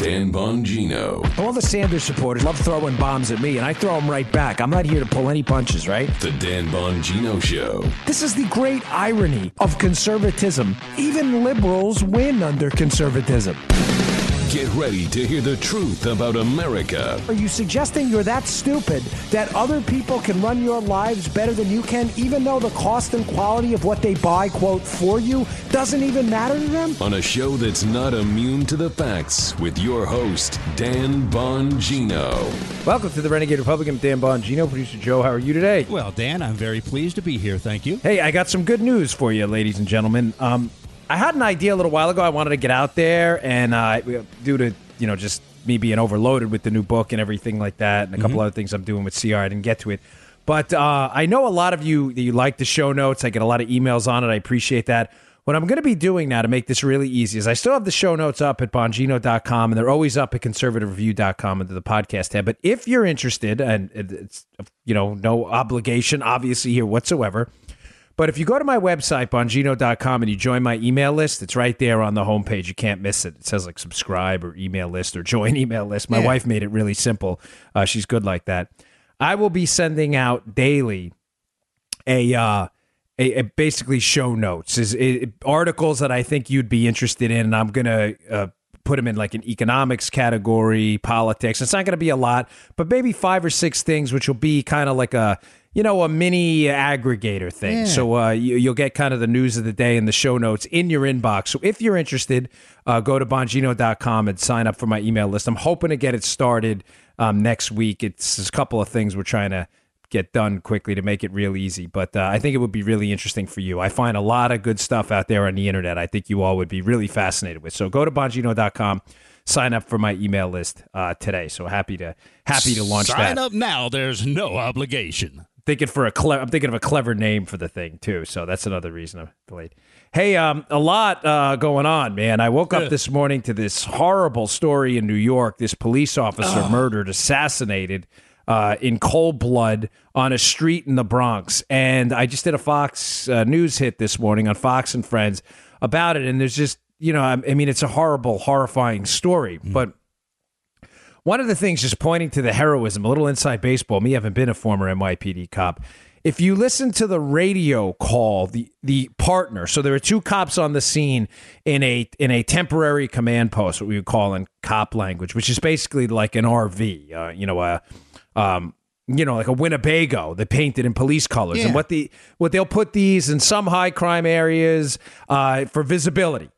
Dan Bongino. All the Sanders supporters love throwing bombs at me, and I throw them right back. I'm not here to pull any punches, right? The Dan Bongino Show. This is the great irony of conservatism. Even liberals win under conservatism. Get ready to hear the truth about America. Are you suggesting you're that stupid that other people can run your lives better than you can, even though the cost and quality of what they buy, quote, for you doesn't even matter to them? On a show that's not immune to the facts with your host, Dan Bongino. Welcome to the Renegade Republican, Dan Bongino. Producer Joe, how are you today? Well, Dan, I'm very pleased to be here. Thank you. Hey, I got some good news for you, ladies and gentlemen. Um, I had an idea a little while ago. I wanted to get out there, and uh, due to you know just me being overloaded with the new book and everything like that, and a couple other things I'm doing with CR, I didn't get to it. But uh, I know a lot of you that you like the show notes. I get a lot of emails on it. I appreciate that. What I'm going to be doing now to make this really easy is I still have the show notes up at bongino.com and they're always up at conservativereview.com under the podcast tab. But if you're interested, and it's, you know, no obligation obviously here whatsoever, but if you go to my website, bongino.com, and you join my email list, it's right there on the homepage. You can't miss it. It says like subscribe or email list or join email list. My Yeah. wife made it really simple. Uh, she's good like that. I will be sending out daily a uh, a, a basically show notes is it, articles that I think you'd be interested in, and I'm gonna uh, put them in like an economics category, politics. It's not gonna be a lot, but maybe five or six things, which will be kind of like a you know a mini aggregator thing. Yeah. So uh, you, you'll get kind of the news of the day and the show notes in your inbox. So if you're interested, uh, go to bongino.com and sign up for my email list. I'm hoping to get it started um, next week. It's a couple of things we're trying to get done quickly to make it real easy. But uh, I think it would be really interesting for you. I find a lot of good stuff out there on the internet. I think you all would be really fascinated with. So go to bongino.com, sign up for my email list uh, today. So happy to happy to launch Sign that. up now. There's no obligation. Thinking for a cle- I'm thinking of a clever name for the thing too. So that's another reason I'm delayed. Hey, um, a lot uh, going on, man. I woke up this morning to this horrible story in New York. This police officer murdered, assassinated uh, in cold blood on a street in the Bronx. And I just did a Fox uh, News hit this morning on Fox and Friends about it. And there's just, you know, I, I mean, it's a horrible, horrifying story. But one of the things, just pointing to the heroism, a little inside baseball, me having been a former NYPD cop. If you listen to the radio call, the the partner, so there are two cops on the scene in a in a temporary command post, what we would call in cop language, which is basically like an RV, uh, you know, a um, you know, like a Winnebago, they painted in police colors, and what the what they'll put these in some high crime areas uh, for visibility.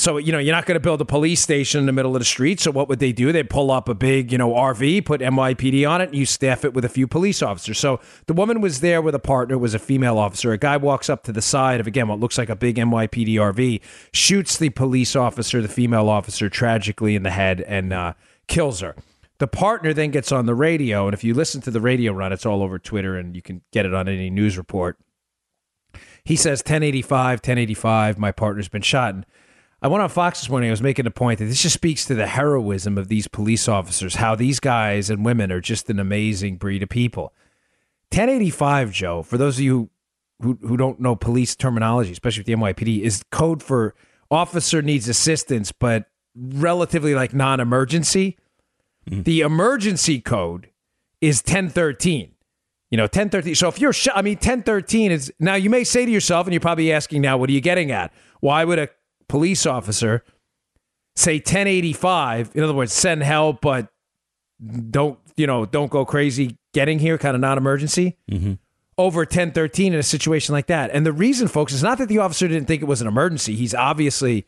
So, you know, you're not going to build a police station in the middle of the street. So, what would they do? They pull up a big, you know, RV, put NYPD on it, and you staff it with a few police officers. So, the woman was there with a partner, was a female officer. A guy walks up to the side of, again, what looks like a big NYPD RV, shoots the police officer, the female officer, tragically in the head, and uh, kills her. The partner then gets on the radio. And if you listen to the radio run, it's all over Twitter, and you can get it on any news report. He says 1085, 1085, my partner's been shot. And I went on Fox this morning. I was making a point that this just speaks to the heroism of these police officers, how these guys and women are just an amazing breed of people. 1085, Joe, for those of you who, who don't know police terminology, especially with the NYPD, is code for officer needs assistance, but relatively like non emergency. Mm-hmm. The emergency code is 1013. You know, 1013. So if you're shot, I mean, 1013 is now you may say to yourself, and you're probably asking now, what are you getting at? Why would a police officer say 1085? In other words, send help, but don't, you know, don't go crazy getting here, kind of non emergency mm-hmm. over 1013 in a situation like that. And the reason, folks, is not that the officer didn't think it was an emergency. He's obviously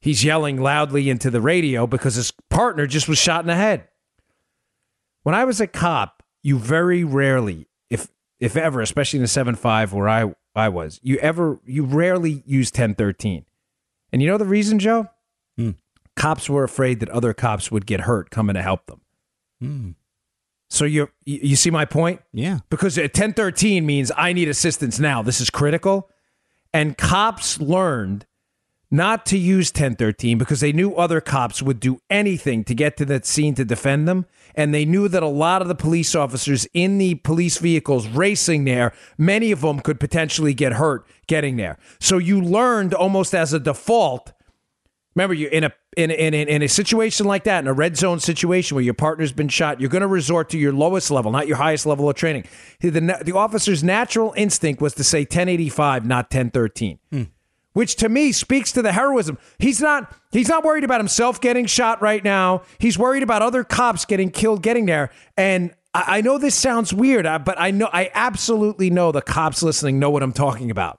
he's yelling loudly into the radio because his partner just was shot in the head. When I was a cop, you very rarely, if if ever, especially in the 7-5 where I I was, you ever you rarely use 1013. And you know the reason, Joe? Cops were afraid that other cops would get hurt coming to help them. Hmm. So you you you see my point? Yeah. because at 1013 means I need assistance now. This is critical. And cops learned not to use 1013 because they knew other cops would do anything to get to that scene to defend them. And they knew that a lot of the police officers in the police vehicles racing there, many of them could potentially get hurt getting there. So you learned almost as a default Remember, you in a in, in in a situation like that, in a red zone situation where your partner's been shot, you're going to resort to your lowest level, not your highest level of training. The, the officer's natural instinct was to say 1085, not 1013. Which to me speaks to the heroism. He's not he's not worried about himself getting shot right now. He's worried about other cops getting killed getting there. And I, I know this sounds weird, uh, but I know I absolutely know the cops listening know what I'm talking about.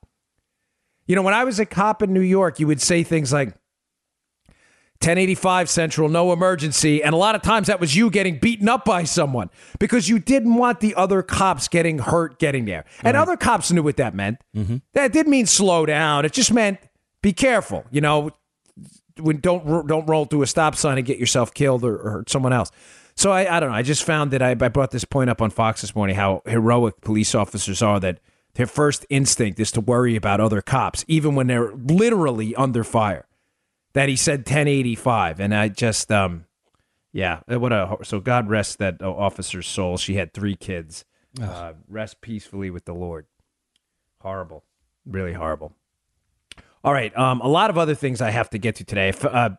You know, when I was a cop in New York, you would say things like 1085 Central, no emergency. And a lot of times that was you getting beaten up by someone because you didn't want the other cops getting hurt getting there. And other cops knew what that meant. Mm-hmm. That didn't mean slow down. It just meant be careful. You know, when don't don't roll through a stop sign and get yourself killed or, or hurt someone else. So I, I don't know. I just found that I, I brought this point up on Fox this morning how heroic police officers are that their first instinct is to worry about other cops, even when they're literally under fire that he said 1085 and i just um yeah what a so god rest that officer's soul. She had three kids. Uh, rest peacefully with the lord. Horrible. Really horrible. All right um a lot of other things i have to get to today. Uh,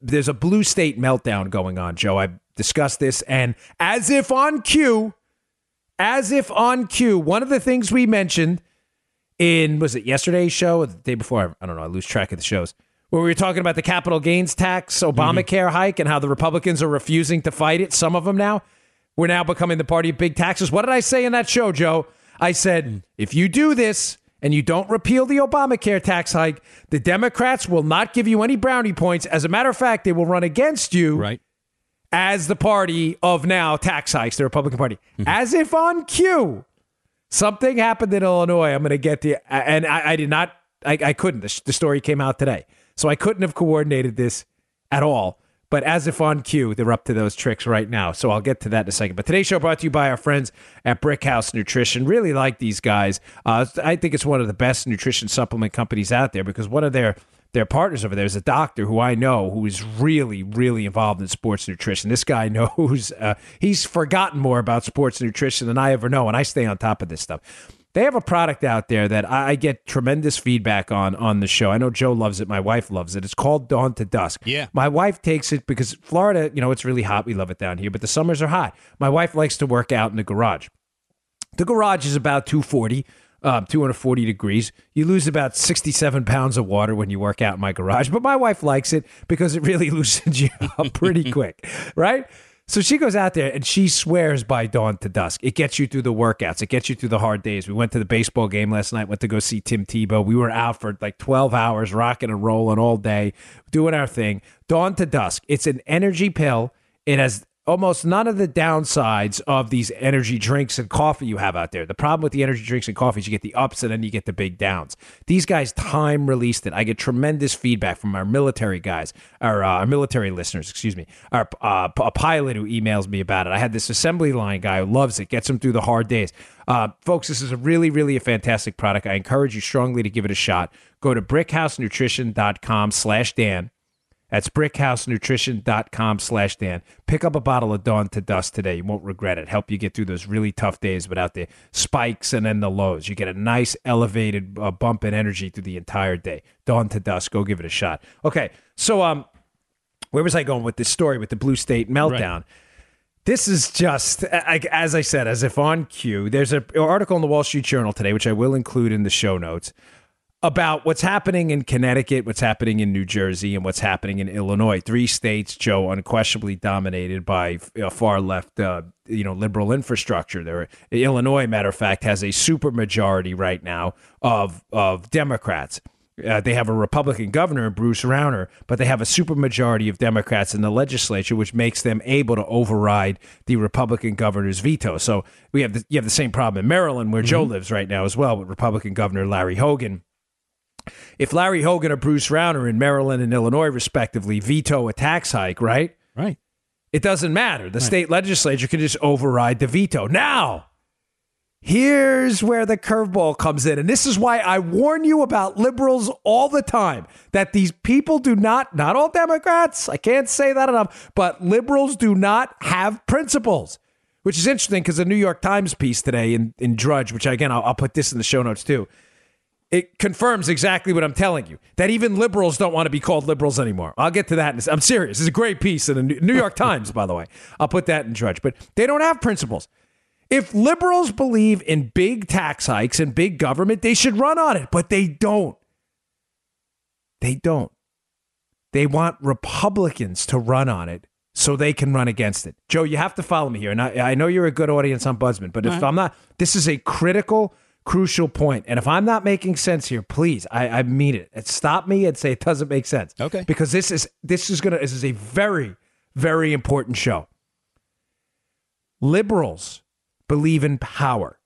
there's a blue state meltdown going on joe. I discussed this and as if on cue as if on cue one of the things we mentioned in was it yesterday's show or the day before? I don't know. I lose track of the shows where we were talking about the capital gains tax Obamacare mm-hmm. hike and how the Republicans are refusing to fight it. Some of them now. We're now becoming the party of big taxes. What did I say in that show, Joe? I said, mm. if you do this and you don't repeal the Obamacare tax hike, the Democrats will not give you any brownie points. As a matter of fact, they will run against you Right. as the party of now tax hikes, the Republican Party. Mm-hmm. As if on cue, something happened in Illinois. I'm going to get to, and I, I did not, I, I couldn't. The, the story came out today. So I couldn't have coordinated this at all. But as if on cue, they're up to those tricks right now. So I'll get to that in a second. But today's show brought to you by our friends at Brickhouse Nutrition. Really like these guys. Uh, I think it's one of the best nutrition supplement companies out there because one of their their partners over there is a doctor who I know who is really, really involved in sports nutrition. This guy knows uh, he's forgotten more about sports nutrition than I ever know, and I stay on top of this stuff. They have a product out there that I get tremendous feedback on on the show. I know Joe loves it. My wife loves it. It's called Dawn to Dusk. Yeah. My wife takes it because Florida, you know, it's really hot. We love it down here, but the summers are hot. My wife likes to work out in the garage. The garage is about 240, um, 240 degrees. You lose about 67 pounds of water when you work out in my garage, but my wife likes it because it really loosens you up pretty quick, right? So she goes out there and she swears by dawn to dusk. It gets you through the workouts. It gets you through the hard days. We went to the baseball game last night, went to go see Tim Tebow. We were out for like 12 hours, rocking and rolling all day, doing our thing. Dawn to dusk. It's an energy pill. It has almost none of the downsides of these energy drinks and coffee you have out there. The problem with the energy drinks and coffee is you get the ups and then you get the big downs. These guys time released it. I get tremendous feedback from our military guys, our, uh, our military listeners, excuse me, our uh, a pilot who emails me about it. I had this assembly line guy who loves it, gets him through the hard days. Uh, folks, this is a really, really a fantastic product. I encourage you strongly to give it a shot. Go to brickhousenutrition.com slash Dan. That's brickhousenutrition.com slash Dan. Pick up a bottle of Dawn to Dusk today. You won't regret it. Help you get through those really tough days without the spikes and then the lows. You get a nice elevated uh, bump in energy through the entire day. Dawn to Dusk. Go give it a shot. Okay. So, um, where was I going with this story with the Blue State meltdown? This is just, as I said, as if on cue. There's an article in the Wall Street Journal today, which I will include in the show notes, about what's happening in Connecticut, what's happening in New Jersey, and what's happening in Illinois. Three states, Joe, unquestionably dominated by uh, far left, uh, you know, liberal infrastructure. There, Illinois, matter of fact, has a supermajority right now of of Democrats. Uh, they have a Republican governor, Bruce Rauner, but they have a supermajority of Democrats in the legislature, which makes them able to override the Republican governor's veto. So we have the, you have the same problem in Maryland, where Joe lives right now as well, with Republican Governor Larry Hogan if Larry Hogan or Bruce Rauner in Maryland and Illinois, respectively, veto a tax hike, right? Right. It doesn't matter. The state legislature can just override the veto. Now, here's where the curveball comes in. And this is why I warn you about liberals all the time that these people do not, not all Democrats, I can't say that enough, but liberals do not have principles. Which is interesting because the New York Times piece today in, in Drudge, which again, I'll, I'll put this in the show notes too it confirms exactly what I'm telling you that even liberals don't want to be called liberals anymore. I'll get to that. In a, I'm serious. It's a great piece in the New York Times, by the way. I'll put that in Drudge. But they don't have principles. If liberals believe in big tax hikes and big government, they should run on it, but they don't. They don't. They want Republicans to run on it so they can run against it. Joe, you have to follow me here. And I, I know you're a good audience on Buzzman, but if right. I'm not, this is a critical, crucial point. And if I'm not making sense here, please, I, I mean it. Stop me and say it doesn't make sense. Okay. Because this is this is gonna this is a very, very important show. Liberals believe in power.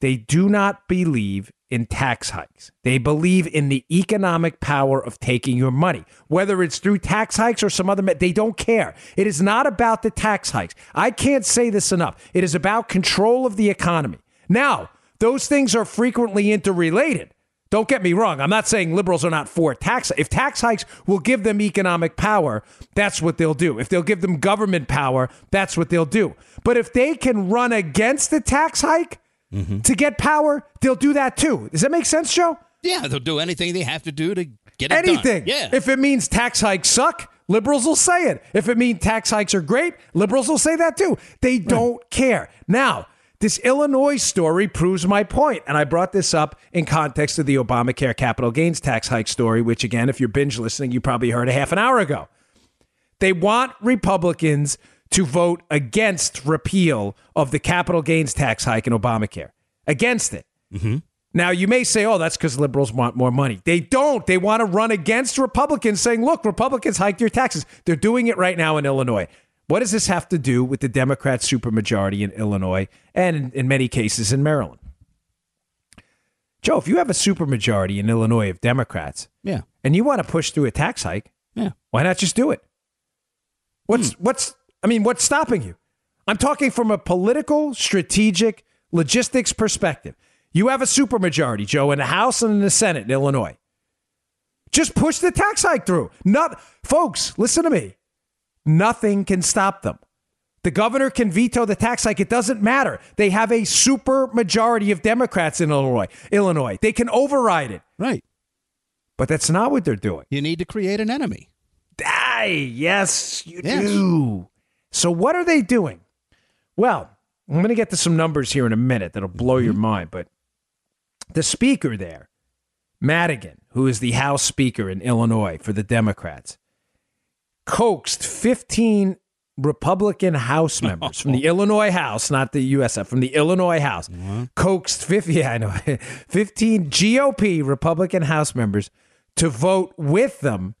They do not believe in tax hikes. They believe in the economic power of taking your money, whether it's through tax hikes or some other. They don't care. It is not about the tax hikes. I can't say this enough. It is about control of the economy. Now, those things are frequently interrelated. Don't get me wrong. I'm not saying liberals are not for tax. If tax hikes will give them economic power, that's what they'll do. If they'll give them government power, that's what they'll do. But if they can run against the tax hike mm-hmm. to get power, they'll do that too. Does that make sense, Joe? Yeah, they'll do anything they have to do to get anything. Done. Yeah. If it means tax hikes suck, liberals will say it. If it means tax hikes are great, liberals will say that too. They don't right. care. Now, this Illinois story proves my point, and I brought this up in context of the Obamacare capital gains tax hike story, which, again, if you're binge listening, you probably heard a half an hour ago. They want Republicans to vote against repeal of the capital gains tax hike in Obamacare, against it. Mm-hmm. Now, you may say, oh, that's because liberals want more money. They don't. They want to run against Republicans, saying, look, Republicans hiked your taxes. They're doing it right now in Illinois. What does this have to do with the Democrat supermajority in Illinois and in, in many cases in Maryland? Joe, if you have a supermajority in Illinois of Democrats, yeah, and you want to push through a tax hike, yeah, why not just do it? What's hmm. what's I mean, what's stopping you? I'm talking from a political, strategic, logistics perspective. You have a supermajority, Joe, in the House and in the Senate in Illinois. Just push the tax hike through. Not, folks, listen to me. Nothing can stop them. The governor can veto the tax hike. It doesn't matter. They have a super majority of Democrats in Illinois. Illinois. They can override it. Right. But that's not what they're doing. You need to create an enemy. Aye, yes, you yes. do. So what are they doing? Well, I'm going to get to some numbers here in a minute that'll blow mm-hmm. your mind, but the speaker there, Madigan, who is the House Speaker in Illinois for the Democrats, coaxed 15 Republican House members from the Illinois House, not the USF, from the Illinois House, mm-hmm. coaxed 50, yeah, I know, 15 GOP Republican House members to vote with them,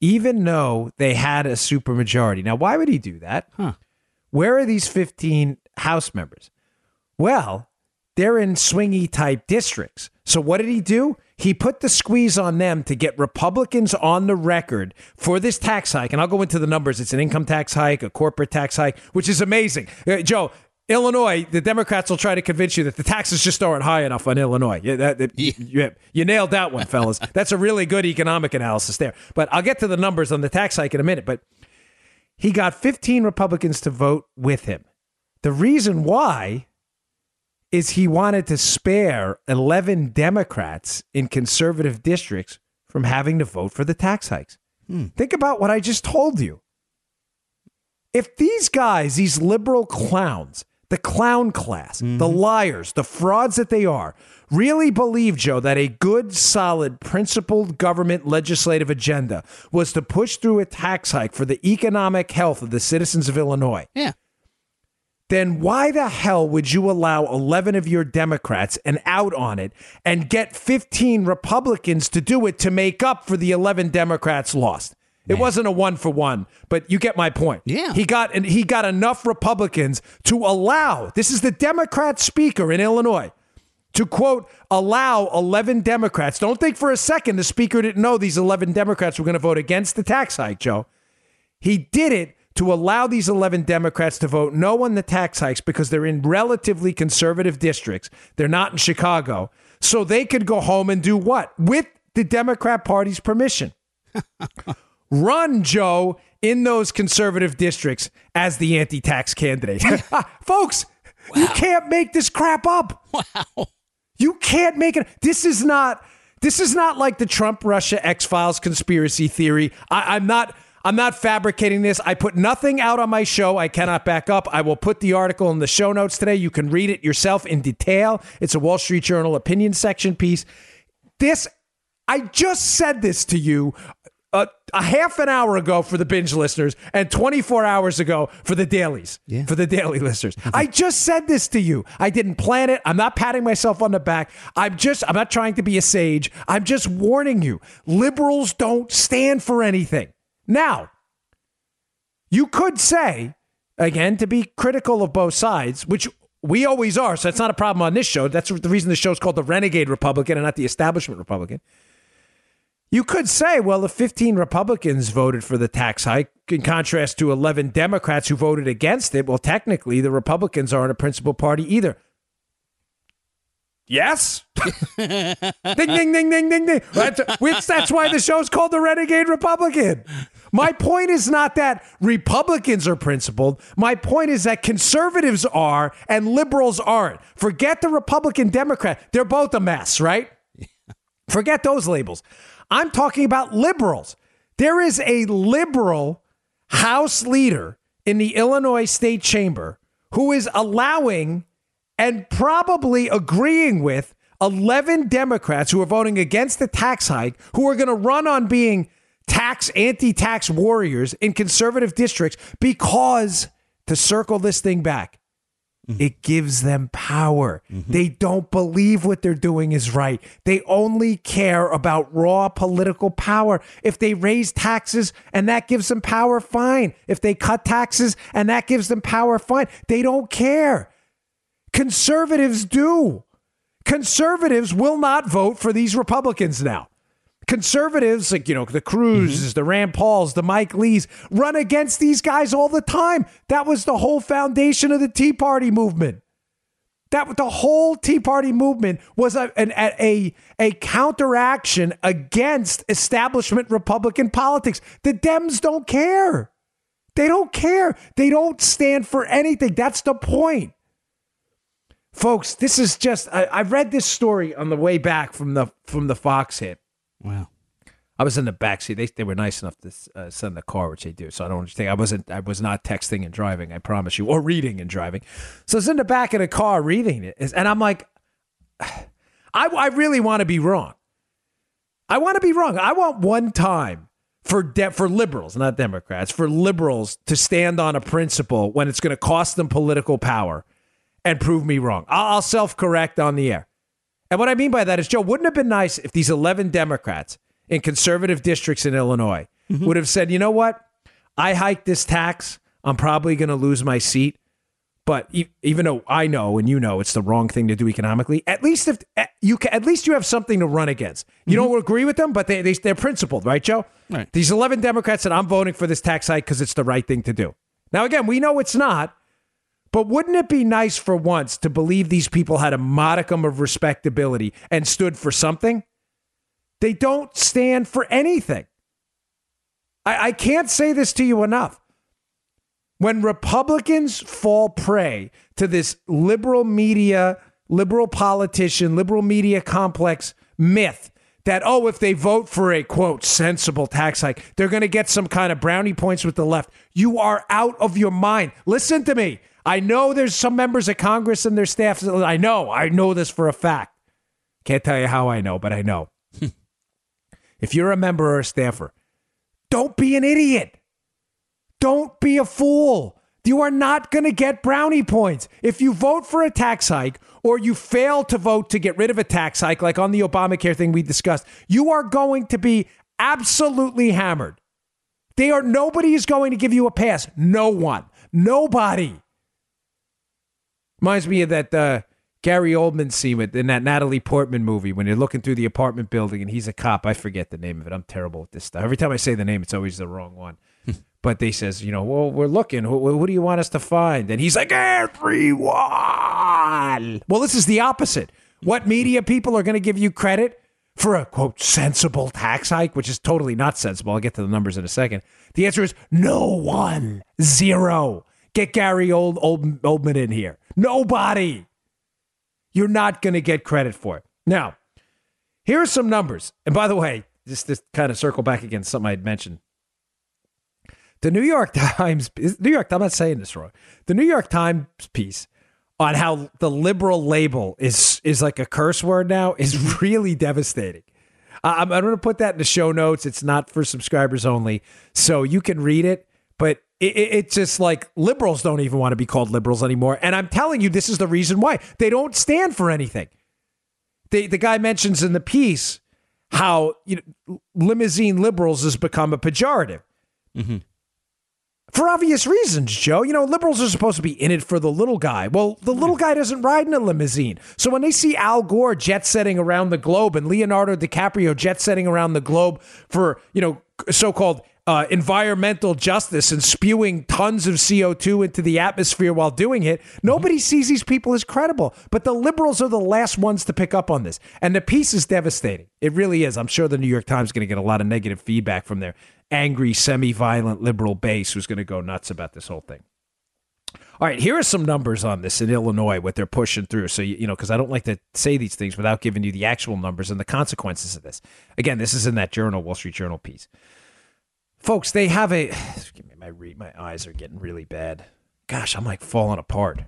even though they had a supermajority. Now, why would he do that? Huh. Where are these 15 House members? Well, they're in swingy type districts. So, what did he do? He put the squeeze on them to get Republicans on the record for this tax hike. And I'll go into the numbers. It's an income tax hike, a corporate tax hike, which is amazing. Uh, Joe, Illinois, the Democrats will try to convince you that the taxes just aren't high enough on Illinois. Yeah, that, that, yeah. You, you, nailed that one, fellas. That's a really good economic analysis there. But I'll get to the numbers on the tax hike in a minute. But he got 15 Republicans to vote with him. The reason why is he wanted to spare 11 Democrats in conservative districts from having to vote for the tax hikes. Hmm. Think about what I just told you. If these guys, these liberal clowns, the clown class, mm-hmm. the liars, the frauds that they are, really believe, Joe, that a good, solid, principled government legislative agenda was to push through a tax hike for the economic health of the citizens of Illinois. Yeah then why the hell would you allow 11 of your Democrats and out on it and get 15 Republicans to do it to make up for the 11 Democrats lost? Man. It wasn't a one for one, but you get my point. Yeah. He got and he got enough Republicans to allow. This is the Democrat speaker in Illinois. To quote, allow 11 Democrats. Don't think for a second the speaker didn't know these 11 Democrats were going to vote against the tax hike, Joe. He did it to allow these 11 Democrats to vote no on the tax hikes because they're in relatively conservative districts. They're not in Chicago. So they could go home and do what? With the Democrat Party's permission. Run, Joe, in those conservative districts as the anti tax candidate. Folks, wow. you can't make this crap up. Wow. You can't make it. This is not This is not like the Trump Russia X Files conspiracy theory. I, I'm not. I'm not fabricating this. I put nothing out on my show. I cannot back up. I will put the article in the show notes today. You can read it yourself in detail. It's a Wall Street Journal opinion section piece. This, I just said this to you a, a, half an hour ago for the binge listeners and 24 hours ago for the dailies, yeah. for the daily listeners. I just said this to you. I didn't plan it. I'm not patting myself on the back. I'm just, I'm not trying to be a sage. I'm just warning you. Liberals don't stand for anything. Now, you could say, again, to be critical of both sides, which we always are, so that's not a problem on this show. That's the reason the show is called the Renegade Republican and not the Establishment Republican. You could say, well, if 15 Republicans voted for the tax hike, in contrast to 11 Democrats who voted against it, well, technically, the Republicans aren't a principal party either. Yes. ding, ding, ding, ding, ding, ding. That's, that's why the show's called The Renegade Republican. My point is not that Republicans are principled. My point is that conservatives are and liberals aren't. Forget the Republican Democrat. They're both a mess, right? Forget those labels. I'm talking about liberals. There is a liberal House leader in the Illinois State Chamber who is allowing and probably agreeing with 11 Democrats who are voting against the tax hike, who are going to run on being tax, anti tax warriors in conservative districts because, to circle this thing back, mm-hmm. it gives them power. Mm-hmm. They don't believe what they're doing is right. They only care about raw political power. If they raise taxes and that gives them power, fine. If they cut taxes and that gives them power, fine. They don't care. Conservatives do. Conservatives will not vote for these Republicans now conservatives, like, you know, the Cruzes, mm-hmm. the Rand Pauls, the Mike Lees, run against these guys all the time. That was the whole foundation of the Tea Party movement. That the whole Tea Party movement was a, an, a, a counteraction against establishment Republican politics. The Dems don't care. They don't care. They don't stand for anything. That's the point. Folks, this is just I, I read this story on the way back from the from the Fox hit. Wow. I was in the back seat. They, they were nice enough to uh, send the car, which they do. So I don't think I wasn't. I was not texting and driving. I promise you, or reading and driving. So it's in the back of the car reading it, and I'm like, I, I really want to be wrong. I want to be wrong. I want one time for de- for liberals, not Democrats, for liberals to stand on a principle when it's going to cost them political power and prove me wrong. I'll, I'll self correct on the air. And what I mean by that is, Joe, wouldn't it have been nice if these 11 Democrats in conservative districts in Illinois mm-hmm. would have said, you know what? I hiked this tax. I'm probably going to lose my seat. But even though I know and you know it's the wrong thing to do economically, at least if you can, at least you have something to run against. You mm-hmm. don't agree with them, but they, they they're principled, right, Joe? Right. These 11 Democrats said, "I'm voting for this tax hike because it's the right thing to do." Now, again, we know it's not, but wouldn't it be nice for once to believe these people had a modicum of respectability and stood for something? They don't stand for anything. I, I can't say this to you enough. When Republicans fall prey to this liberal media, liberal politician, liberal media complex myth that, oh, if they vote for a quote, sensible tax hike, they're going to get some kind of brownie points with the left. You are out of your mind. Listen to me. I know there's some members of Congress and their staff. I know. I know this for a fact. Can't tell you how I know, but I know. if you're a member or a staffer, don't be an idiot. Don't be a fool. You are not going to get brownie points. If you vote for a tax hike or you fail to vote to get rid of a tax hike, like on the Obamacare thing we discussed, you are going to be absolutely hammered. They are nobody is going to give you a pass. No one. Nobody. Reminds me of that uh, Gary Oldman scene in that Natalie Portman movie when you're looking through the apartment building and he's a cop. I forget the name of it. I'm terrible with this stuff. Every time I say the name, it's always the wrong one. but they says, you know, well, we're looking. Who, who do you want us to find? And he's like, everyone. Well, this is the opposite. What media people are going to give you credit for a quote sensible tax hike, which is totally not sensible. I'll get to the numbers in a second. The answer is no one, zero. Get Gary Old, Old Oldman in here. Nobody. You're not going to get credit for it. Now, Here are some numbers. And by the way, just to kind of circle back again, something I had mentioned. The New York Times, New York, I'm not saying this wrong. The New York Times piece on how the liberal label is is like a curse word now is really devastating. I'm, I'm going to put that in the show notes. It's not for subscribers only, so you can read it. It, it, it's just like liberals don't even want to be called liberals anymore. And I'm telling you, this is the reason why they don't stand for anything. They, the guy mentions in the piece how you know, limousine liberals has become a pejorative. Mm-hmm. For obvious reasons, Joe. You know, liberals are supposed to be in it for the little guy. Well, the little guy doesn't ride in a limousine. So when they see Al Gore jet setting around the globe and Leonardo DiCaprio jet setting around the globe for, you know, so called uh, environmental justice and spewing tons of CO2 into the atmosphere while doing it, nobody sees these people as credible. But the liberals are the last ones to pick up on this. And the piece is devastating. It really is. I'm sure the New York Times is going to get a lot of negative feedback from their angry, semi violent liberal base who's going to go nuts about this whole thing. All right, here are some numbers on this in Illinois, what they're pushing through. So, you, you know, because I don't like to say these things without giving you the actual numbers and the consequences of this. Again, this is in that journal, Wall Street Journal piece. Folks, they have a. My read, my eyes are getting really bad. Gosh, I'm like falling apart.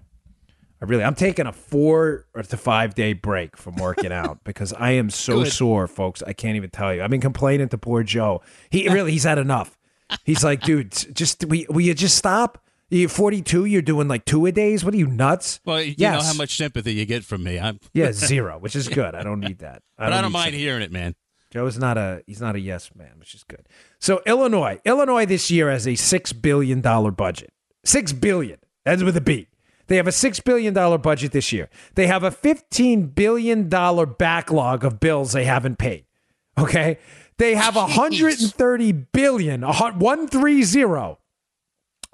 I really, I'm taking a four or to five day break from working out because I am so Good. sore, folks. I can't even tell you. I've been complaining to poor Joe. He really, he's had enough. He's like, dude, just we, will you just stop? You're 42. You're doing like two a days. What are you nuts? Well, you Yes. know how much sympathy you get from me. I'm, Yeah, zero, which is good. I don't need that. but I don't mind some- hearing it, man. Joe's not a he's not a yes man, which is good. So Illinois, Illinois this year has a six billion dollar budget. Six billion. That's with a B. They have a six billion dollar budget this year. They have a fifteen billion dollar backlog of bills they haven't paid. Okay, they have a hundred and thirty billion. One three zero.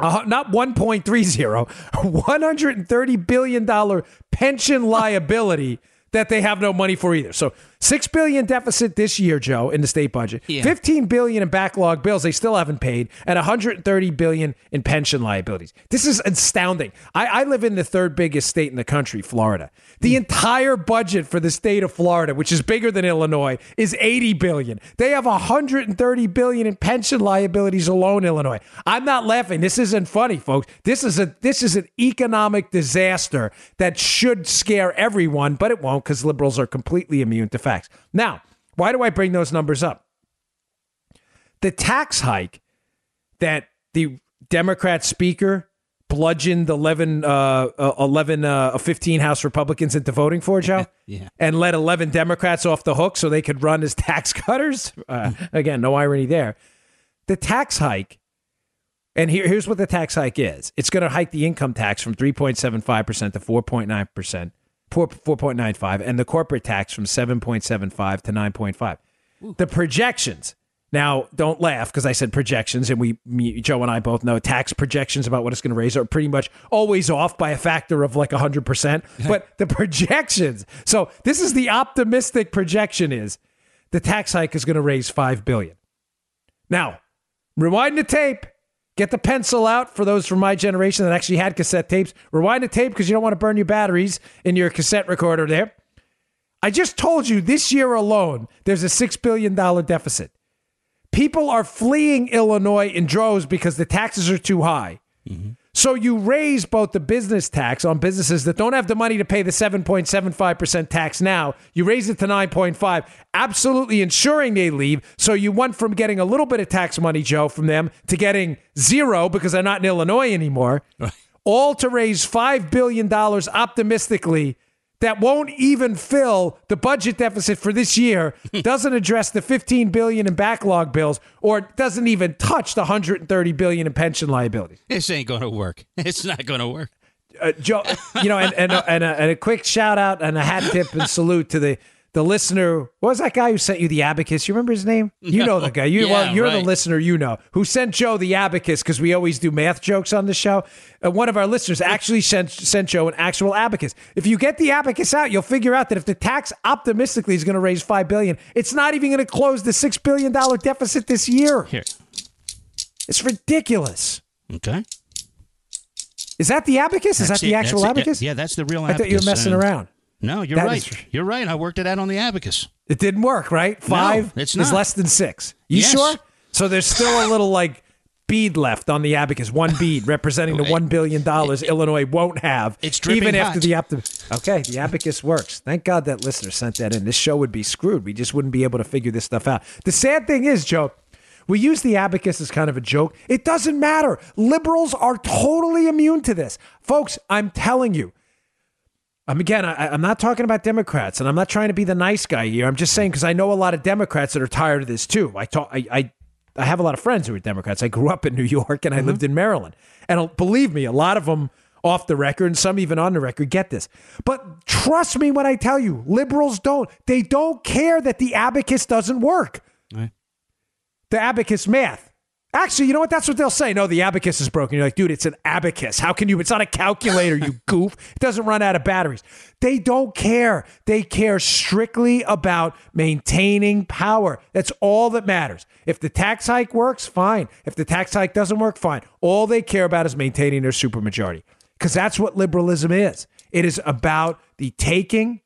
Uh, not 1.30, 130 billion dollar pension liability that they have no money for either. So 6 billion deficit this year, Joe, in the state budget. Yeah. 15 billion in backlog bills they still haven't paid and 130 billion in pension liabilities. This is astounding. I, I live in the third biggest state in the country, Florida. The hmm. entire budget for the state of Florida, which is bigger than Illinois, is 80 billion. They have 130 billion in pension liabilities alone, Illinois. I'm not laughing. This isn't funny, folks. This is a this is an economic disaster that should scare everyone, but it won't because liberals are completely immune to facts. Now, why do I bring those numbers up? The tax hike that the Democrat speaker bludgeoned 11, uh, uh, 11 uh, 15 House Republicans into voting for, Joe? Yeah. And let 11 Democrats off the hook so they could run as tax cutters? Uh, again, no irony there. The tax hike, and here, here's what the tax hike is it's going to hike the income tax from 3.75% to 4.9%, 4, 4.95, and the corporate tax from 7.75 to 9.5. The projections. Now, don't laugh because I said projections, and we, me, Joe and I both know tax projections about what it's going to raise are pretty much always off by a factor of like 100%. but the projections, so this is the optimistic projection is the tax hike is going to raise 5 billion. Now, rewind the tape. Get the pencil out for those from my generation that actually had cassette tapes. Rewind the tape because you don't want to burn your batteries in your cassette recorder there. I just told you this year alone, there's a $6 billion deficit. People are fleeing Illinois in droves because the taxes are too high. Mm-hmm. So you raise both the business tax on businesses that don't have the money to pay the 7.75% tax now. You raise it to 9.5, absolutely ensuring they leave. So you went from getting a little bit of tax money, Joe, from them to getting zero because they're not in Illinois anymore. All to raise $5 billion optimistically that won't even fill the budget deficit for this year doesn't address the 15 billion in backlog bills or doesn't even touch the 130 billion in pension liabilities This ain't going to work. It's not going to work. uh, Joe, you know, and and, and, a, and a quick shout out and a hat tip and salute to the the listener. What was that guy who sent you the abacus? You remember his name? You know the guy. You Yeah, well, you're the listener. You know who sent Joe the abacus because we always do math jokes on the show. Uh, one of our listeners actually sent sent Joe an actual abacus. If you get the abacus out, you'll figure out that if the tax optimistically is going to raise five billion, it's not even going to close the six billion dollar deficit this year. Here. It's ridiculous. Okay. Is that the abacus? Is That's that the it. actual it. abacus? Yeah, that's the real abacus. I thought you were messing And around. No, you're That right. is- You're right. I worked it out on the abacus. It didn't work, right? Five it's is not. less than six. You Yes. sure? So there's still a little like bead left on the abacus, one bead representing the one billion dollars Illinois won't have. It's even after hot. the optim- Okay, the abacus works. Thank God that listener sent that in. This show would be screwed. We just wouldn't be able to figure this stuff out. The sad thing is, Joe. We use the abacus as kind of a joke. It doesn't matter. Liberals are totally immune to this. Folks, I'm telling you, I'm again, I, I'm not talking about Democrats, and I'm not trying to be the nice guy here. I'm just saying because I know a lot of Democrats that are tired of this too. I talk, I, I, I have a lot of friends who are Democrats. I grew up in New York and I lived in Maryland, and uh, believe me, a lot of them off the record and some even on the record get this. But trust me when I tell you, liberals don't. They don't care that the abacus doesn't work. Right. The abacus math. Actually, you know what? That's what they'll say. No, the abacus is broken. You're like, dude, it's an abacus. How can you? It's not a calculator, you goof. It doesn't run out of batteries. They don't care. They care strictly about maintaining power. That's all that matters. If the tax hike works, fine. If the tax hike doesn't work, fine. All they care about is maintaining their supermajority because that's what liberalism is. It is about the taking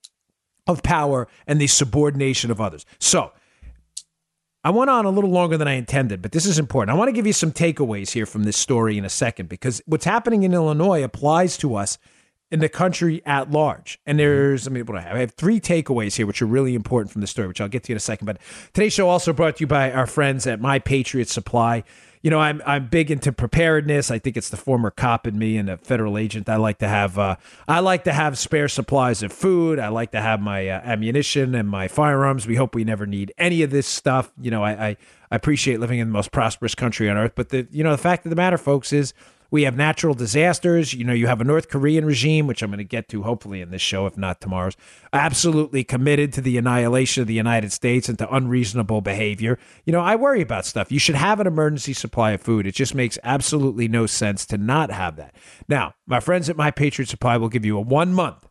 of power and the subordination of others. So, I went on a little longer than I intended, but this is important. I want to give you some takeaways here from this story in a second because what's happening in Illinois applies to us in the country at large. And mm-hmm. there's, I mean, what I have? I have three takeaways here, which are really important from the story, which I'll get to in a second. But today's show also brought to you by our friends at My Patriot Supply. You know, I'm I'm big into preparedness. I think it's the former cop in me and a federal agent. I like to have uh, I like to have spare supplies of food. I like to have my uh, ammunition and my firearms. We hope we never need any of this stuff. You know, I, I I appreciate living in the most prosperous country on earth. But the you know the fact of the matter, folks, is we have natural disasters. You know, you have a North Korean regime, which I'm going to get to hopefully in this show, if not tomorrow's, absolutely committed to the annihilation of the United States and to unreasonable behavior. You know, I worry about stuff. You should have an emergency supply of food. It just makes absolutely no sense to not have that. Now, my friends at My Patriot Supply will give you a one month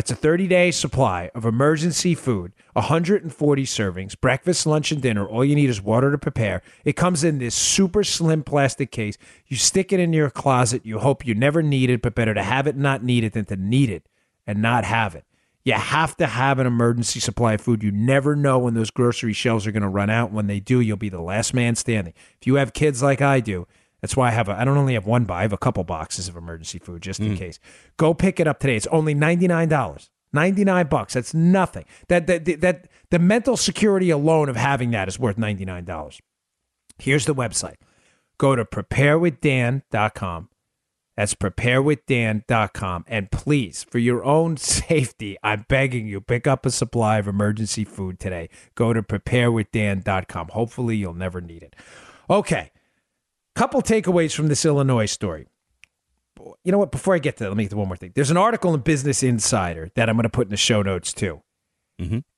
that's a 30 day supply of emergency food, 140 servings, breakfast, lunch, and dinner. All you need is water to prepare. It comes in this super slim plastic case. You stick it in your closet. You hope you never need it, but better to have it and not need it than to need it and not have it. You have to have an emergency supply of food. You never know when those grocery shelves are going to run out. When they do, you'll be the last man standing. If you have kids like I do, that's why I have a, I don't only have one buy, I have a couple boxes of emergency food just in hmm. case. Go pick it up today. It's only $99. 99 bucks. That's nothing. That, that, that, that the mental security alone of having that is worth $99. Here's the website. Go to preparewithdan.com. That's preparewithdan.com. And please, for your own safety, I'm begging you, pick up a supply of emergency food today. Go to preparewithdan.com. Hopefully, you'll never need it. Okay. Couple takeaways from this Illinois story. You know what? Before I get to that, let me get to one more thing. There's an article in Business Insider that I'm going to put in the show notes too.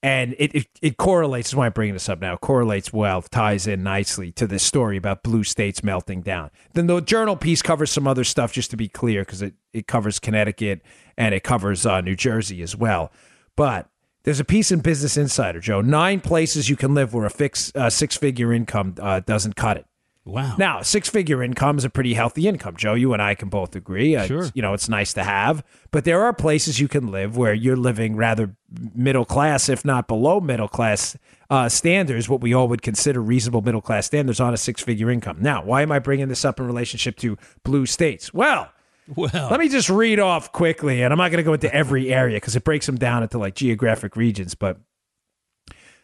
And it, it, it correlates, that's why I'm bringing this up now, correlates well, ties in nicely to this story about blue states melting down. Then the journal piece covers some other stuff, just to be clear, because it, it covers Connecticut and it covers uh, New Jersey as well. But there's a piece in Business Insider, Joe. Nine places you can live where a fix, uh, six figure income uh, doesn't cut it. Wow. Now, six figure income is a pretty healthy income, Joe. You and I can both agree. Uh, Sure. it's- You know, it's nice to have, but there are places you can live where you're living rather middle class, if not below middle class uh, standards, what we all would consider reasonable middle class standards on a six figure income. Now, why am I bringing this up in relationship to blue states? Well, well, let me just read off quickly, and I'm not going to go into every area because it breaks them down into like geographic regions. But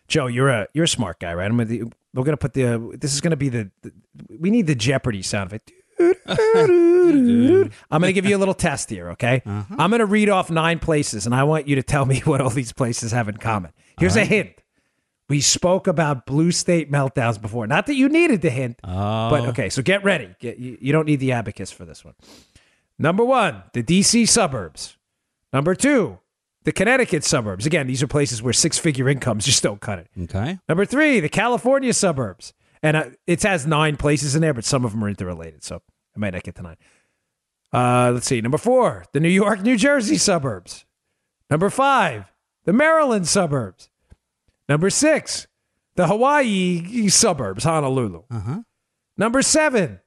Joe, you're a you're a smart guy, right? I'm gonna, we're going to put the uh, this is going to be the, the we need the Jeopardy sound effect. I'm going to give you a little test here, okay? Uh-huh. I'm going to read off nine places, and I want you to tell me what all these places have in common. Here's a hint. We spoke about blue state meltdowns before. Not that you needed the hint, oh, but okay, so get ready. Get, you, you don't need the abacus for this one. Number one, the DC suburbs. Number two, the Connecticut suburbs. Again, these are places where six figure incomes just don't cut it. okay. Number three, the California suburbs. And uh, it has nine places in there, but some of them are interrelated. So I might not get to nine. Uh, let's see. Number four, the New York, New Jersey suburbs. Number five, the Maryland suburbs. Number six, the Hawaii suburbs, Honolulu. Uh huh. Number seven,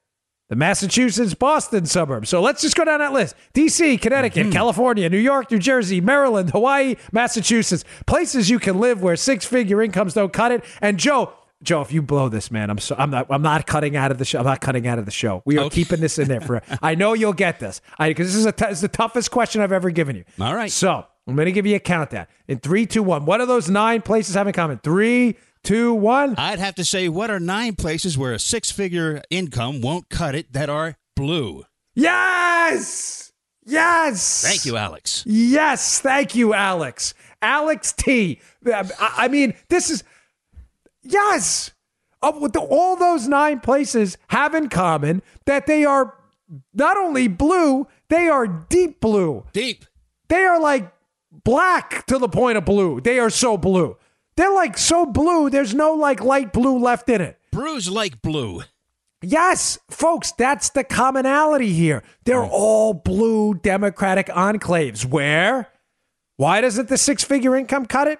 the Massachusetts Boston suburbs. So let's just go down that list DC, Connecticut, mm-hmm. California, New York, New Jersey, Maryland, Hawaii, Massachusetts. Places you can live where six figure incomes don't cut it. And Joe, Joe, if you blow this, man, I'm so, I'm not I'm not cutting out of the show. I'm not cutting out of the show. We are Okay. keeping this in there for. I know you'll get this. I because this is a t- it's the toughest question I've ever given you. All right. So I'm going to give you a countdown in three, two, one. What are those nine places have in common? Three, two, one. I'd have to say, what are nine places where a six figure income won't cut it that are blue? Yes. Yes. Thank you, Alex. Yes, thank you, Alex. Alex T. I, mean, this is yes. Uh, all those nine places have in common that they are not only blue, they are deep blue. Deep. They are like black to the point of blue. They are so blue. They're like so blue. There's no like light blue left in it. Bruise like blue. Yes, folks, that's the commonality here. They're oh. all blue Democratic enclaves. Where? Why doesn't the six figure income cut it?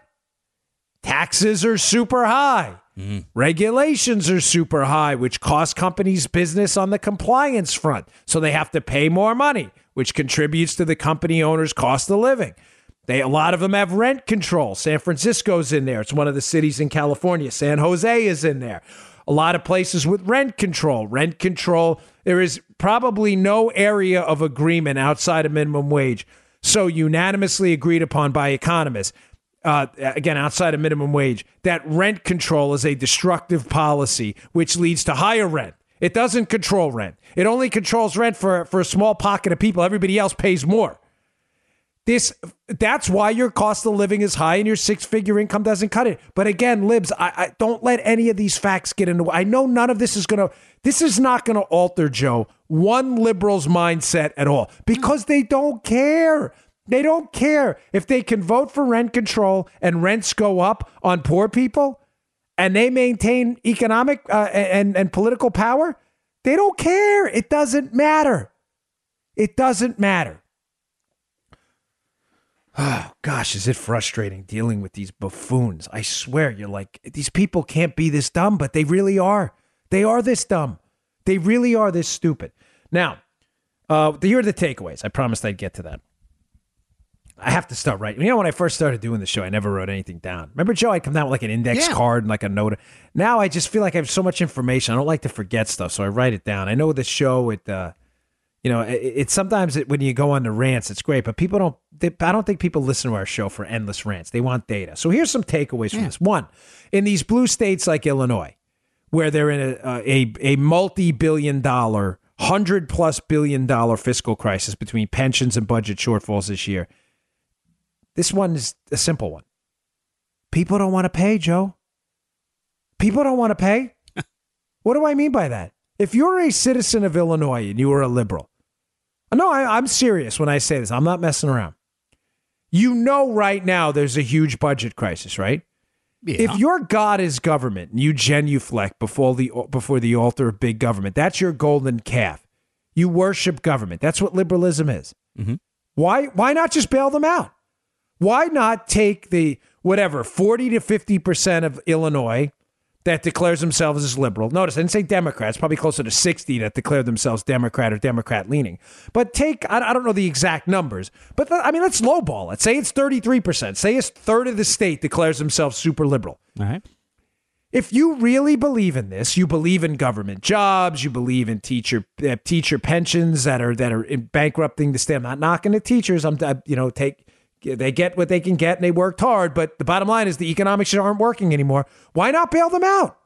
Taxes are super high. Mm-hmm. Regulations are super high, which cost companies business on the compliance front. So they have to pay more money, which contributes to the company owner's cost of living. They a lot of them have rent control. San Francisco's in there. It's one of the cities in California. San Jose is in there. A lot of places with rent control. Rent control, there is probably no area of agreement outside of minimum wage so unanimously agreed upon by economists uh, again, outside of minimum wage, that rent control is a destructive policy which leads to higher rent. It doesn't control rent. It only controls rent for, for a small pocket of people. Everybody else pays more. This that's why your cost of living is high and your six figure income doesn't cut it. But again, libs, I, I don't let any of these facts get in the way. I know none of this is gonna this is not gonna alter Joe one liberal's mindset at all because they don't care. They don't care if they can vote for rent control and rents go up on poor people and they maintain economic uh, and, and political power. They don't care. It doesn't matter. It doesn't matter. Oh, gosh, is it frustrating dealing with these buffoons? I swear, you're like, these people can't be this dumb, but they really are. They are this dumb. They really are this stupid. Now, uh, here are the takeaways. I promised I'd get to that. I have to start writing. You know, when I first started doing the show, I never wrote anything down. Remember, Joe? I'd come down with like an index Yeah. card and like a note. Now I just feel like I have so much information. I don't like to forget stuff, so I write it down. I know the show. It, uh, you know, it, it's sometimes it, when you go on the rants, it's great, but people don't. They, I don't think people listen to our show for endless rants. They want data. So here's some takeaways from this. One, in these blue states like Illinois, where they're in a a, a multi billion dollar, hundred plus billion dollar fiscal crisis between pensions and budget shortfalls this year. This one is a simple one. People don't want to pay, Joe. People don't want to pay. what do I mean by that? If you're a citizen of Illinois and you are a liberal, no, I, I'm serious when I say this. I'm not messing around. You know, right now there's a huge budget crisis, right? Yeah. If your God is government and you genuflect before the before the altar of big government, that's your golden calf. You worship government. That's what liberalism is. Mm-hmm. Why why not just bail them out? Why not take the whatever 40 to 50% of Illinois that declares themselves as liberal? Notice I didn't say Democrats, probably closer to 60 that declare themselves Democrat or Democrat leaning. But take, I, I don't know the exact numbers, but th- I mean, let's lowball it. Say it's 33%. Say it's third of the state declares themselves super liberal. All right. If you really believe in this, you believe in government jobs, you believe in teacher uh, teacher pensions that are that are bankrupting the state. I'm not knocking the teachers. I'm you know take they get what they can get and they worked hard, but the bottom line is the economics aren't working anymore. Why not bail them out?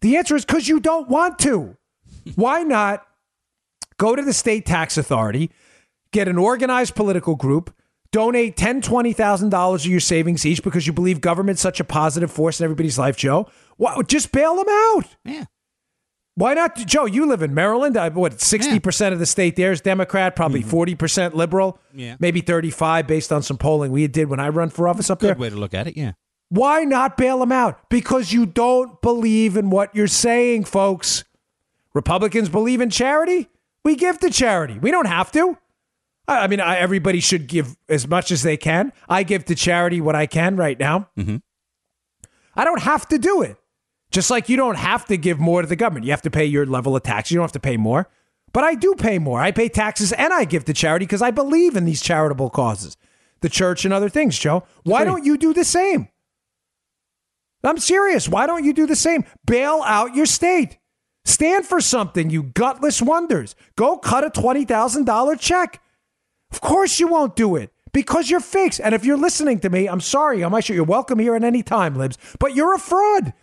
The answer is because you don't want to. Why not go to the state tax authority, get an organized political group, donate ten, twenty thousand dollars of your savings each because you believe government's such a positive force in everybody's life, Joe. Why, just bail them out. Yeah. Why not, Joe? You live in Maryland. Uh, what sixty percent of the state there is Democrat, probably 40 percent liberal, Yeah. maybe thirty-five based on some polling we did when I run for office up there. Good way to look at it. Yeah. Why not bail them out? Because you don't believe in what you're saying, folks. Republicans believe in charity. We give to charity. We don't have to. I, I mean, I, everybody should give as much as they can. I give to charity what I can right now. Mhm. I don't have to do it. Just like you don't have to give more to the government. You have to pay your level of tax. You don't have to pay more. But I do pay more. I pay taxes and I give to charity because I believe in these charitable causes, the church and other things, Joe. Why don't you do the same? I'm serious. Why don't you do the same? Bail out your state. Stand for something, you gutless wonders. Go cut a $20,000 check. Of course you won't do it because you're fakes. And if you're listening to me, I'm sorry. I'm sure you're welcome here at any time, Libs, but you're a fraud.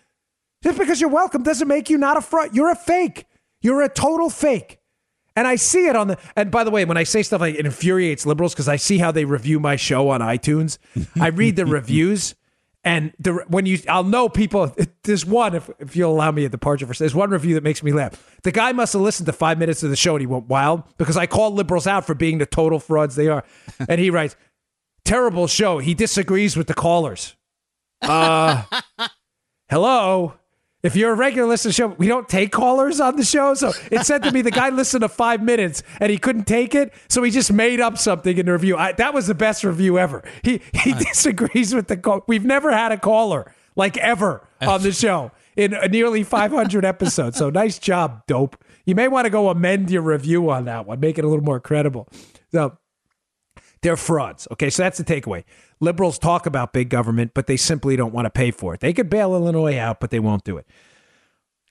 Just because you're welcome doesn't make you not a fraud. You're a fake. You're a total fake. And I see it on the. And by the way, when I say stuff like it infuriates liberals because I see how they review my show on iTunes, I read the reviews. And the, when you, I'll know people. There's one, if, if you'll allow me a departure for. There's one review that makes me laugh. The guy must have listened to five minutes of the show and he went wild because I call liberals out for being the total frauds they are. And he writes, "Terrible show." He disagrees with the callers. Uh, hello. If you're a regular listener to the show, we don't take callers on the show. So it said to me the guy listened to five minutes and he couldn't take it, so he just made up something in the review. I, that was the best review ever. He he disagrees with the call. We've never had a caller like ever on the show in nearly 500 episodes. So nice job, dope. You may want to go amend your review on that one, make it a little more credible. So they're frauds. Okay, so that's the takeaway. Liberals talk about big government, but they simply don't want to pay for it. They could bail Illinois out, but they won't do it.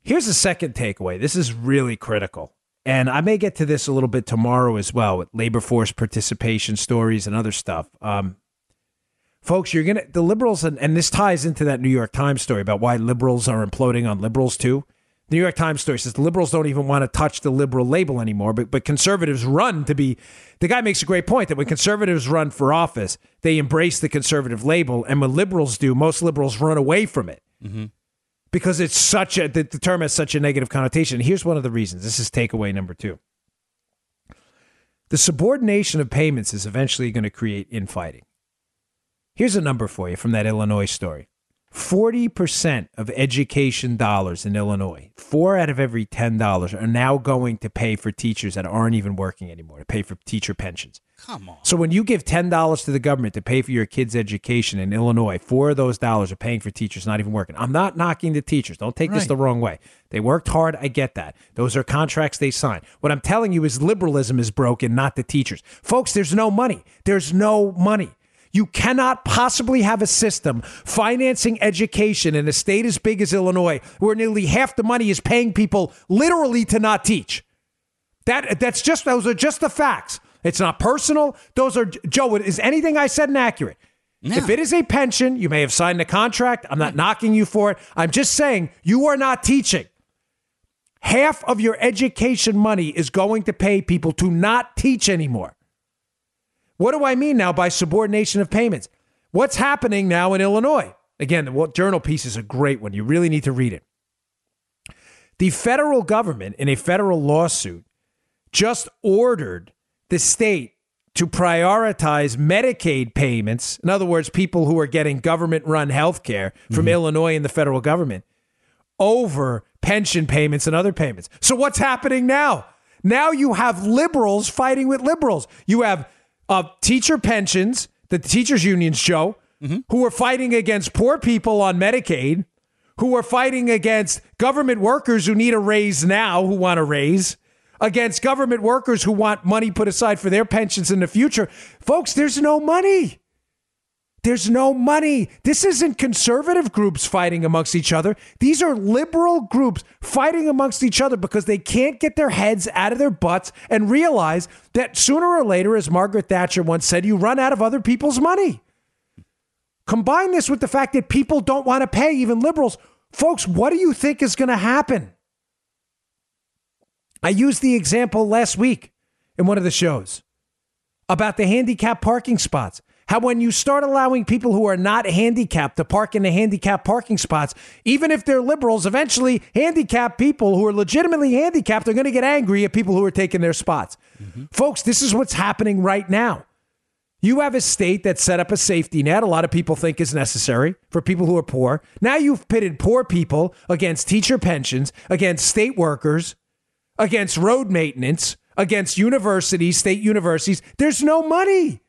Here's the second takeaway. This is really critical. And I may get to this a little bit tomorrow as well with labor force participation stories and other stuff. Um, folks, you're going to, the liberals, and, and this ties into that New York Times story about why liberals are imploding on liberals too. The New York Times story says the liberals don't even want to touch the liberal label anymore, but, but conservatives run to be. The guy makes a great point that when conservatives run for office, they embrace the conservative label. And when liberals do, most liberals run away from it. Mm-hmm. Because it's such a, the, the term has such a negative connotation. Here's one of the reasons. This is takeaway number two. The subordination of payments is eventually going to create infighting. Here's a number for you from that Illinois story 40% of education dollars in Illinois, four out of every $10 are now going to pay for teachers that aren't even working anymore, to pay for teacher pensions. Come on. So when you give $10 to the government to pay for your kids' education in Illinois, four of those dollars are paying for teachers not even working. I'm not knocking the teachers. Don't take right. this the wrong way. They worked hard. I get that. Those are contracts they signed. What I'm telling you is liberalism is broken, not the teachers. Folks, there's no money. There's no money. You cannot possibly have a system financing education in a state as big as Illinois where nearly half the money is paying people literally to not teach. That that's just those are just the facts. It's not personal. Those are Joe, is anything I said inaccurate? No. If it is a pension, you may have signed a contract. I'm not knocking you for it. I'm just saying you are not teaching. Half of your education money is going to pay people to not teach anymore. What do I mean now by subordination of payments? What's happening now in Illinois? Again, the journal piece is a great one. You really need to read it. The federal government, in a federal lawsuit, just ordered the state to prioritize Medicaid payments. In other words, people who are getting government run health care from mm-hmm. Illinois and the federal government over pension payments and other payments. So, what's happening now? Now you have liberals fighting with liberals. You have of teacher pensions, that the teachers' unions, Joe, mm-hmm. who are fighting against poor people on Medicaid, who are fighting against government workers who need a raise now, who want a raise, against government workers who want money put aside for their pensions in the future. Folks, there's no money. There's no money. This isn't conservative groups fighting amongst each other. These are liberal groups fighting amongst each other because they can't get their heads out of their butts and realize that sooner or later, as Margaret Thatcher once said, you run out of other people's money. Combine this with the fact that people don't want to pay, even liberals. Folks, what do you think is going to happen? I used the example last week in one of the shows about the handicap parking spots. How when you start allowing people who are not handicapped to park in the handicapped parking spots, even if they're liberals, eventually handicapped people who are legitimately handicapped are going to get angry at people who are taking their spots. Mm-hmm. Folks, this is what's happening right now. You have a state that set up a safety net, a lot of people think is necessary for people who are poor. Now you've pitted poor people against teacher pensions, against state workers, against road maintenance, against universities, state universities. There's no money.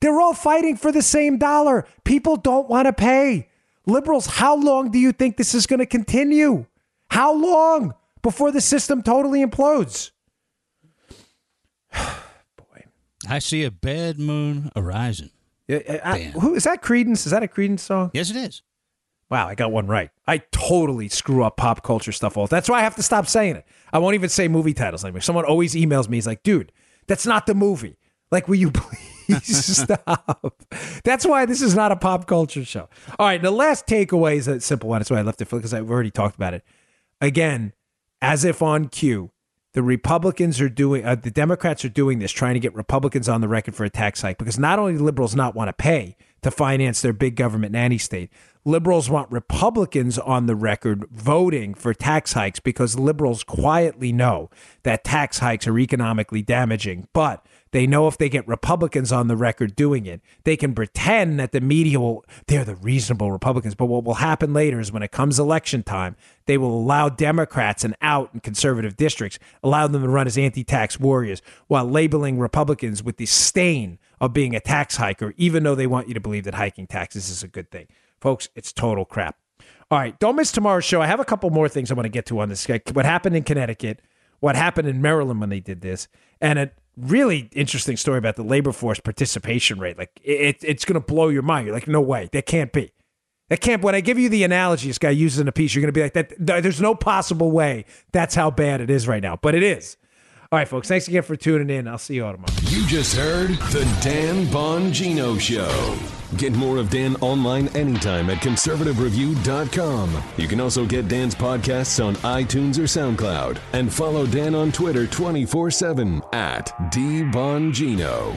They're all fighting for the same dollar. People don't want to pay. Liberals, how long do you think this is going to continue? How long before the system totally implodes? Boy. I see a bad moon arising. I, I, who is that Creedence? Is that a Creedence song? Yes, it is. Wow, I got one right. I totally screw up pop culture stuff all. That's why I have to stop saying it. I won't even say movie titles anymore. Someone always emails me. He's like, dude, that's not the movie. Like, will you please stop? That's why this is not a pop culture show. All right, the last takeaway is a simple one. That's why I left it for because I've already talked about it. Again, as if on cue, the Republicans are doing, uh, the Democrats are doing this, trying to get Republicans on the record for a tax hike because not only liberals not want to pay to finance their big government nanny state, liberals want Republicans on the record voting for tax hikes because liberals quietly know that tax hikes are economically damaging. But they know if they get Republicans on the record doing it, they can pretend that the media will, they're the reasonable Republicans. But what will happen later is when it comes election time, they will allow Democrats and out in conservative districts, allow them to run as anti tax warriors while labeling Republicans with the stain of being a tax hiker, even though they want you to believe that hiking taxes is a good thing. Folks, it's total crap. All right, don't miss tomorrow's show. I have a couple more things I want to get to on this. What happened in Connecticut, what happened in Maryland when they did this, and a really interesting story about the labor force participation rate. Like it, it's going to blow your mind. You're like, no way, that can't be. That can't. When I give you the analogy this guy uses in a piece, you're going to be like, that. There's no possible way that's how bad it is right now, but it is. All right, folks. Thanks again for tuning in. I'll see you all tomorrow. You just heard the Dan Bongino Show. Get more of Dan online anytime at conservativereview.com. You can also get Dan's podcasts on iTunes or SoundCloud. And follow Dan on Twitter 24 7 at DBongino.